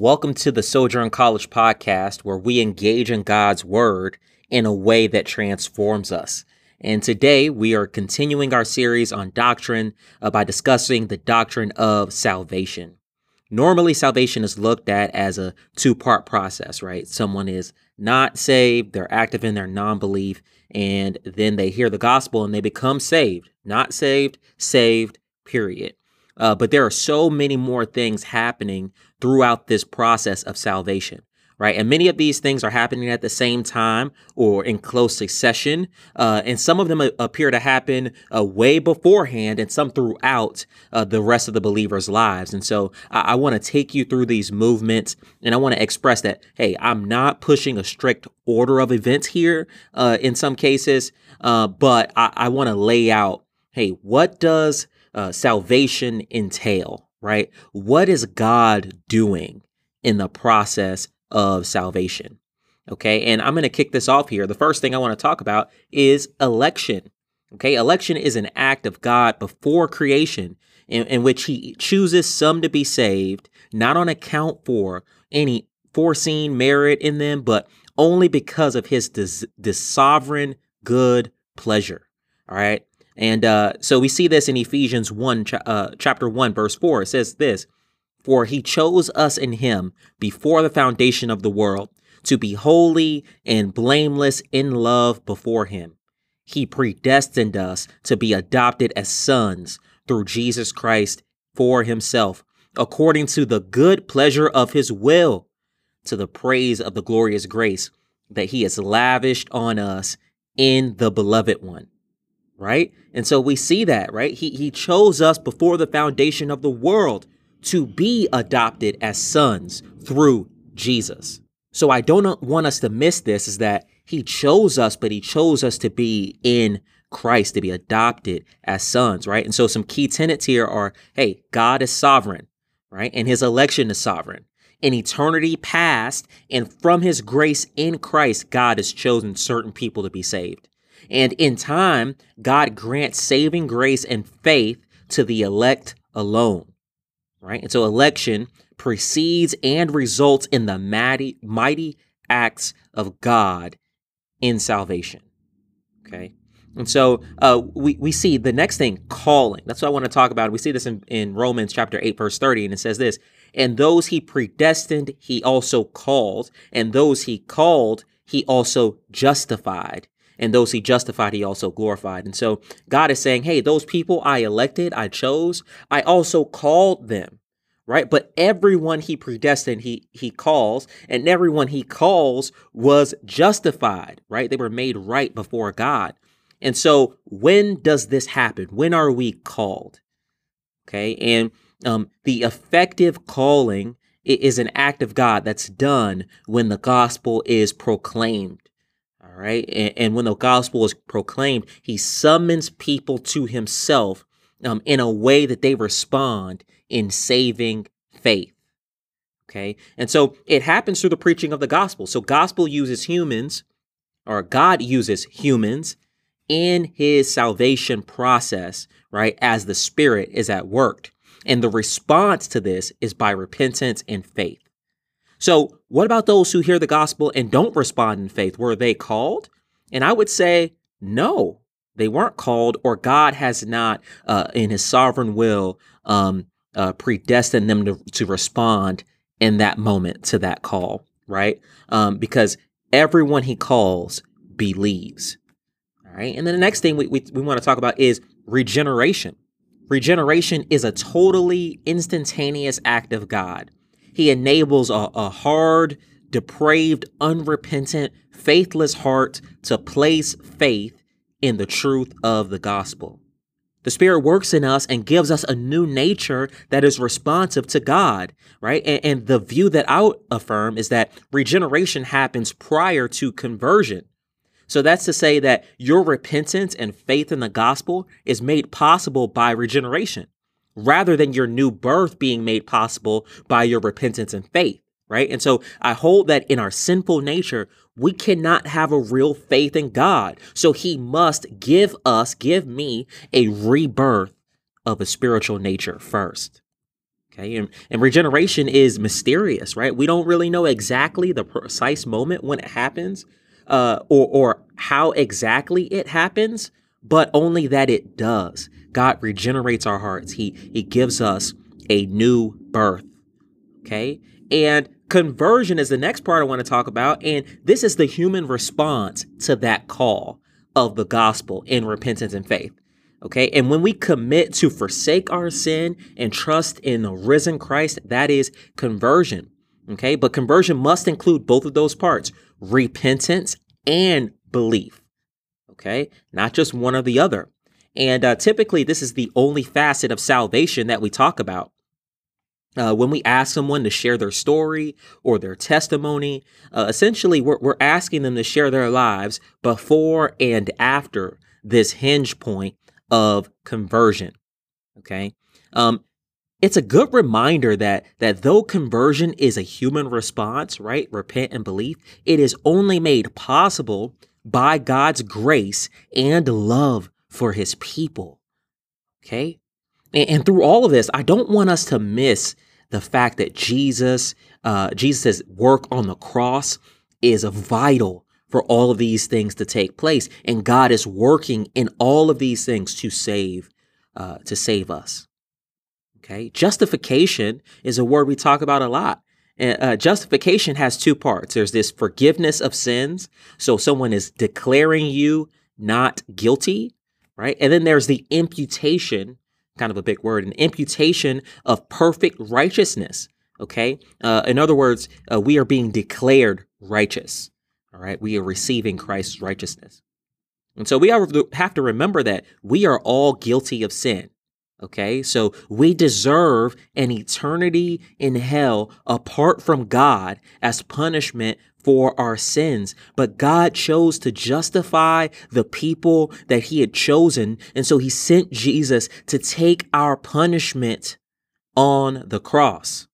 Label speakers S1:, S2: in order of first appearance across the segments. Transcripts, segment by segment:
S1: Welcome to the Sojourn College podcast, where we engage in God's Word in a way that transforms us. And today we are continuing our series on doctrine uh, by discussing the doctrine of salvation. Normally, salvation is looked at as a two part process, right? Someone is not saved, they're active in their non belief, and then they hear the gospel and they become saved. Not saved, saved, period. Uh, but there are so many more things happening throughout this process of salvation, right? And many of these things are happening at the same time or in close succession. Uh, and some of them appear to happen uh, way beforehand and some throughout uh, the rest of the believers' lives. And so I, I want to take you through these movements and I want to express that, hey, I'm not pushing a strict order of events here uh, in some cases, uh, but I, I want to lay out, hey, what does uh, salvation entail, right? What is God doing in the process of salvation? Okay, and I'm going to kick this off here. The first thing I want to talk about is election. Okay, election is an act of God before creation in, in which He chooses some to be saved, not on account for any foreseen merit in them, but only because of His dis- dis- sovereign good pleasure. All right. And uh, so we see this in Ephesians 1, uh, chapter 1, verse 4. It says this For he chose us in him before the foundation of the world to be holy and blameless in love before him. He predestined us to be adopted as sons through Jesus Christ for himself, according to the good pleasure of his will, to the praise of the glorious grace that he has lavished on us in the beloved one right? And so we see that, right? He, he chose us before the foundation of the world to be adopted as sons through Jesus. So I don't want us to miss this is that he chose us, but he chose us to be in Christ, to be adopted as sons, right? And so some key tenets here are hey, God is sovereign, right? And his election is sovereign. In eternity past and from his grace in Christ, God has chosen certain people to be saved. And in time, God grants saving grace and faith to the elect alone. Right? And so election precedes and results in the mighty, mighty acts of God in salvation. Okay. And so uh, we, we see the next thing, calling. That's what I want to talk about. We see this in, in Romans chapter 8, verse 30, and it says this And those he predestined, he also called, and those he called, he also justified and those he justified, he also glorified. And so God is saying, hey, those people I elected, I chose, I also called them. Right. But everyone he predestined, he he calls, and everyone he calls was justified. Right. They were made right before God. And so when does this happen? When are we called? Okay. And um, the effective calling is an act of God that's done when the gospel is proclaimed right? And, and, when the gospel is proclaimed, he summons people to himself um, in a way that they respond in saving faith. Okay. And so it happens through the preaching of the gospel. So gospel uses humans, or God uses humans in his salvation process, right? As the spirit is at work. And the response to this is by repentance and faith. So, what about those who hear the gospel and don't respond in faith? Were they called? And I would say, no, they weren't called, or God has not, uh, in his sovereign will, um, uh, predestined them to, to respond in that moment to that call, right? Um, because everyone he calls believes. All right. And then the next thing we, we, we want to talk about is regeneration. Regeneration is a totally instantaneous act of God. He enables a, a hard, depraved, unrepentant, faithless heart to place faith in the truth of the gospel. The Spirit works in us and gives us a new nature that is responsive to God, right? And, and, the view that I affirm is that regeneration happens prior to conversion. So that's to say that your repentance and faith in the gospel is made possible by regeneration rather than your new birth being made possible by your repentance and faith, right? And so I hold that in our sinful nature, we cannot have a real faith in God. So he must give us, give me a rebirth of a spiritual nature first. Okay, and, and regeneration is mysterious, right? We don't really know exactly the precise moment when it happens, uh, or or how exactly it happens, but only that it does. God regenerates our hearts. He He gives us a new birth. Okay, and conversion is the next part I want to talk about, and this is the human response to that call of the gospel in repentance and faith. Okay. And when we commit to forsake our sin and trust in the risen Christ, that is conversion. Okay. But conversion must include both of those parts repentance and belief. Okay. Not just one or the other. And uh, typically, this is the only facet of salvation that we talk about. Uh, when we ask someone to share their story or their testimony, uh, essentially we're, we're asking them to share their lives before and after this hinge point of conversion. Okay. Um, it's a good reminder that that though conversion is a human response, right? Repent and believe, it is only made possible by God's grace and love for his people. Okay? And, and through all of this, I don't want us to miss the fact that Jesus, uh, Jesus' work on the cross is vital for all of these things to take place. And God is working in all of these things to save, uh, to save us. Okay. Justification is a word we talk about a lot. And uh, justification has two parts. There's this forgiveness of sins. So someone is declaring you not guilty, right? And then there's the imputation, kind of a big word, an imputation of perfect righteousness. Okay. Uh, in other words, uh, we are being declared righteous. All right. We are receiving Christ's righteousness. And so we have to remember that we are all guilty of sin. Okay. So we deserve an eternity in hell apart from God as punishment for our sins. But God chose to justify the people that he had chosen. And so he sent Jesus to take our punishment on the cross.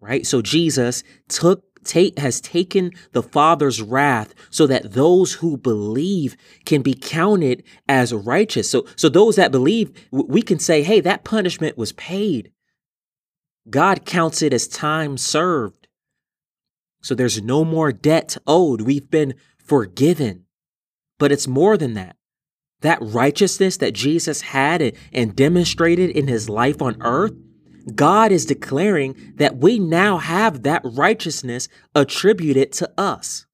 S1: Right. So Jesus took take, has taken the Father's wrath so that those who believe can be counted as righteous. So, so those that believe, we can say, hey, that punishment was paid. God counts it as time served. So there's no more debt owed. We've been forgiven. But it's more than that. That righteousness that Jesus had and demonstrated in his life on earth, God is declaring that we now have that righteousness attributed to us.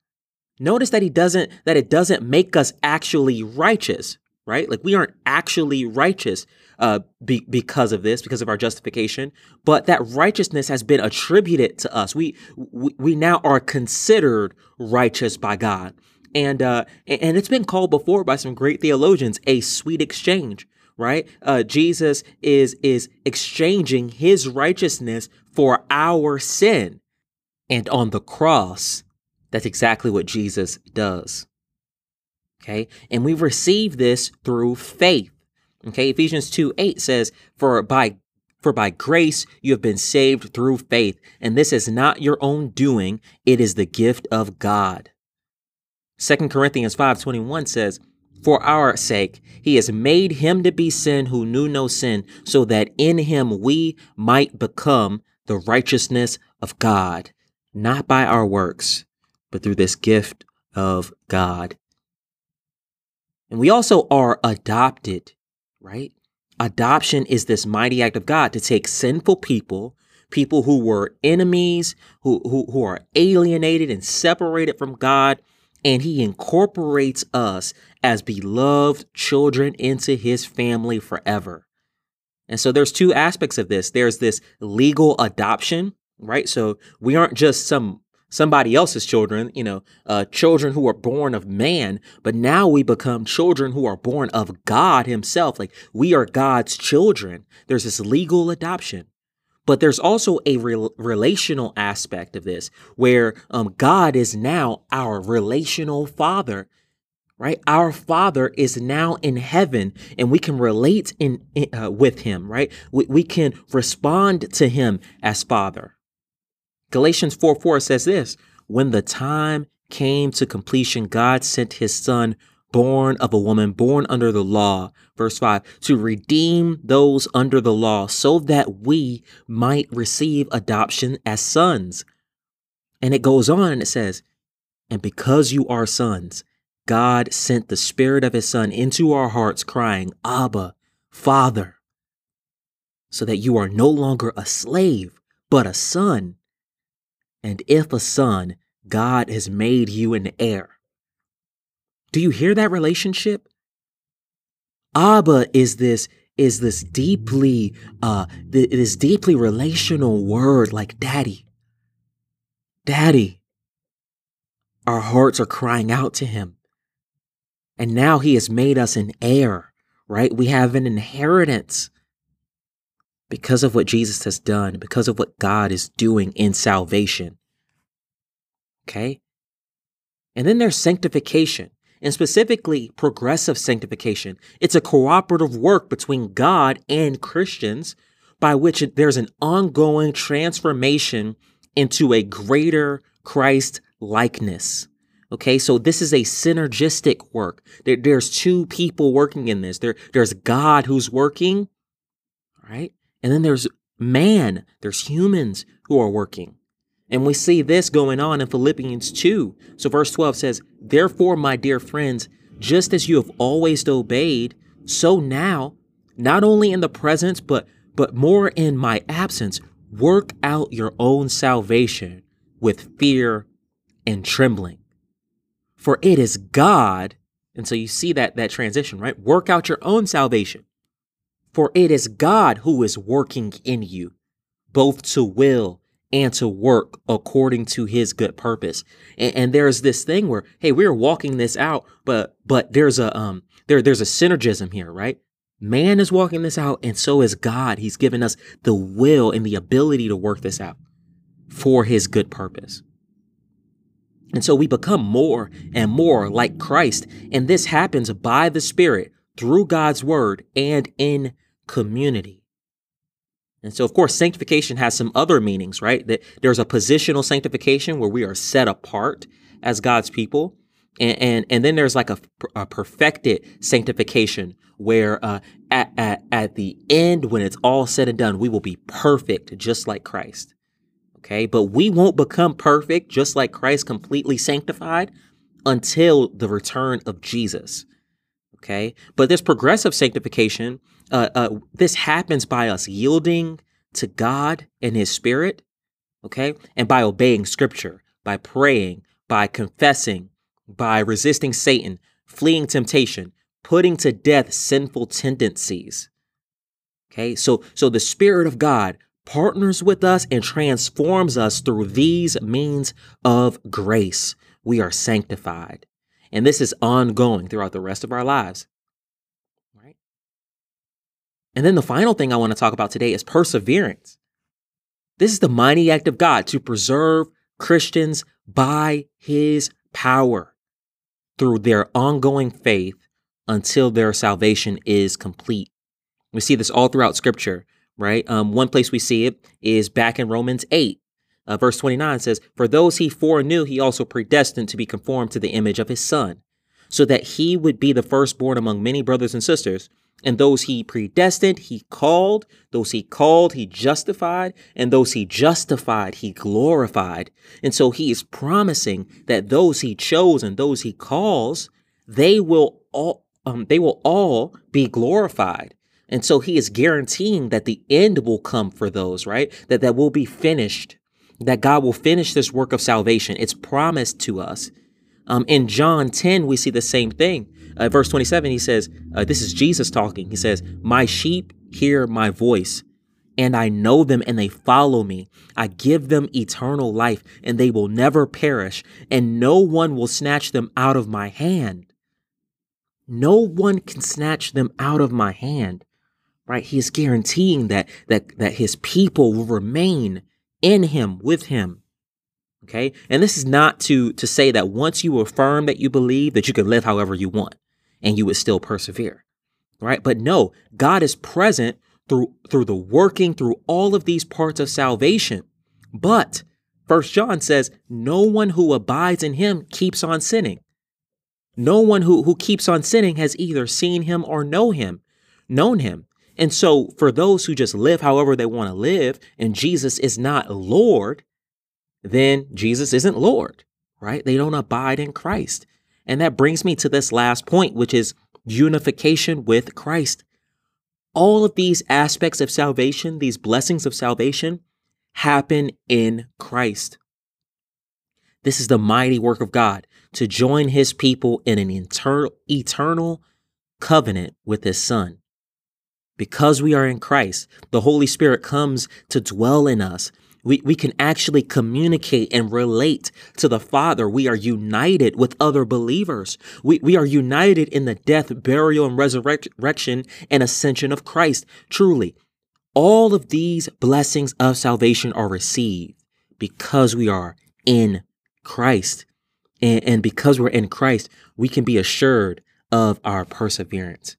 S1: Notice that he doesn't that it doesn't make us actually righteous, right? Like we aren't actually righteous uh, be, because of this, because of our justification, but that righteousness has been attributed to us. We we, we now are considered righteous by God, and uh, and it's been called before by some great theologians a sweet exchange right? Uh, Jesus is is exchanging his righteousness for our sin. And on the cross, that's exactly what Jesus does. Okay? And we receive this through faith. Okay? Ephesians 2 8 says, For by for by grace you have been saved through faith, and this is not your own doing, it is the gift of God. 2 Corinthians 5:21 says, for our sake, he has made him to be sin who knew no sin, so that in him we might become the righteousness of God, not by our works, but through this gift of God. And we also are adopted, right? Adoption is this mighty act of God to take sinful people, people who were enemies, who, who, who are alienated and separated from God, and he incorporates us as beloved children into his family forever. And so there's two aspects of this. There's this legal adoption, right? So we aren't just some somebody else's children, you know, uh, children who are born of man, but now we become children who are born of God Himself. Like we are God's children. There's this legal adoption. But there's also a re- relational aspect of this where um, God is now our relational father, right? Our father is now in heaven and we can relate in, uh, with him, right? We, we can respond to him as father. Galatians 4 4 says this When the time came to completion, God sent his son born of a woman, born under the law. Verse 5 to redeem those under the law so that we might receive adoption as sons. And it goes on and it says, And because you are sons, God sent the Spirit of His Son into our hearts, crying, Abba, Father, so that you are no longer a slave, but a son. And if a son, God has made you an heir. Do you hear that relationship? Abba is this is this deeply uh this deeply relational word like daddy. Daddy. Our hearts are crying out to him. And now he has made us an heir, right? We have an inheritance because of what Jesus has done, because of what God is doing in salvation. Okay? And then there's sanctification, and specifically progressive sanctification. It's a cooperative work between God and Christians by which there's an ongoing transformation into a greater Christ likeness. Okay, so this is a synergistic work. There, there's two people working in this. There, there's God who's working, right? And then there's man, there's humans who are working. And we see this going on in Philippians 2. So verse 12 says, Therefore, my dear friends, just as you have always obeyed, so now, not only in the presence, but but more in my absence, work out your own salvation with fear and trembling. For it is God, and so you see that that transition, right? Work out your own salvation. For it is God who is working in you, both to will and to work according to his good purpose. And, and, there's this thing where, hey, we're walking this out, but but there's a um there there's a synergism here, right? Man is walking this out, and so is God. He's given us the will and the ability to work this out for his good purpose. And so we become more and more like Christ. And this happens by the Spirit through God's word and in community. And so, of course, sanctification has some other meanings, right? That there's a positional sanctification where we are set apart as God's people. And, and, and then there's like a, a perfected sanctification where uh, at, at, at the end, when it's all said and done, we will be perfect just like Christ. Okay. But we won't become perfect just like Christ, completely sanctified until the return of Jesus. Okay. But this progressive sanctification uh, uh, this happens by us yielding to God and His Spirit, okay, and by obeying Scripture, by praying, by confessing, by resisting Satan, fleeing temptation, putting to death sinful tendencies. Okay, so so the Spirit of God partners with us and transforms us through these means of grace. We are sanctified. And this is ongoing throughout the rest of our lives. Right? And then the final thing I want to talk about today is perseverance. This is the mighty act of God to preserve Christians by his power through their ongoing faith until their salvation is complete. We see this all throughout scripture, right? Um, one place we see it is back in Romans 8. Uh, verse 29 says, For those he foreknew, he also predestined to be conformed to the image of his son, so that he would be the firstborn among many brothers and sisters. And those he predestined, he called. Those he called, he justified. And those he justified, he glorified. And so he is promising that those he chose and those he calls, they will all, um, they will all be glorified. And so he is guaranteeing that the end will come for those, right? That that will be finished. That God will finish this work of salvation. It's promised to us. Um, in John 10, we see the same thing. Uh, verse 27, he says, uh, This is Jesus talking. He says, My sheep hear my voice, and I know them, and they follow me. I give them eternal life, and they will never perish, and no one will snatch them out of my hand. No one can snatch them out of my hand. Right? He is guaranteeing that that that his people will remain in him, with him. Okay. And this is not to, to say that once you affirm that you believe that you can live however you want and you would still persevere. Right. But no, God is present through, through the working through all of these parts of salvation. But First John says, no one who abides in him keeps on sinning. No one who, who keeps on sinning has either seen him or know him, known him. And so for those who just live however they want to live and Jesus is not Lord, then Jesus isn't Lord, right? They don't abide in Christ. And that brings me to this last point, which is unification with Christ. All of these aspects of salvation, these blessings of salvation, happen in Christ. This is the mighty work of God to join his people in an eternal, eternal covenant with his son. Because we are in Christ, the Holy Spirit comes to dwell in us we, we can actually communicate and relate to the Father. We are united with other believers. We, we are united in the death, burial, and resurrection and ascension of Christ. Truly, all of these blessings of salvation are received because we are in Christ. And, and because we're in Christ, we can be assured of our perseverance.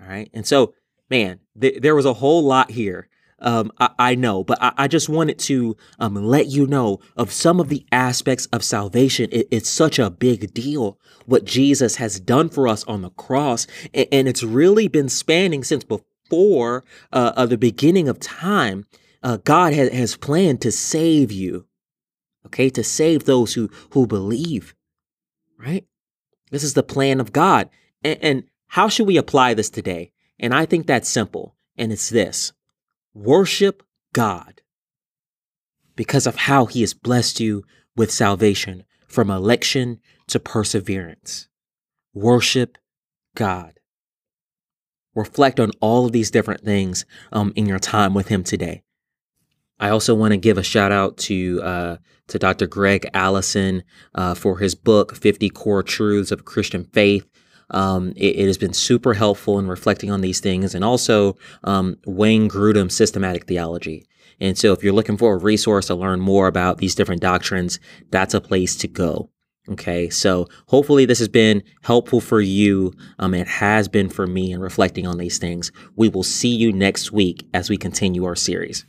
S1: All right. And so, man, th- there was a whole lot here um, I, I, know, but I, I, just wanted to um, let you know of some of the aspects of salvation. It, it's such a big deal what Jesus has done for us on the cross, and, and it's really been spanning since before uh, uh, the beginning of time. Uh, God has, has planned to save you, okay, to save those who who believe, right? This is the plan of God, and, and how should we apply this today? And I think that's simple, and it's this Worship God because of how he has blessed you with salvation from election to perseverance. Worship God. Reflect on all of these different things um, in your time with him today. I also want to give a shout out to uh, to Dr. Gregg Allison uh, for his book, 50 Core Truths of Christian Faith. Um, it, it, has been super helpful in reflecting on these things, and also um, Wayne Grudem's systematic theology. And so, if you're looking for a resource to learn more about these different doctrines, that's a place to go. Okay, so hopefully this has been helpful for you. Um, it has been for me in reflecting on these things. We will see you next week as we continue our series.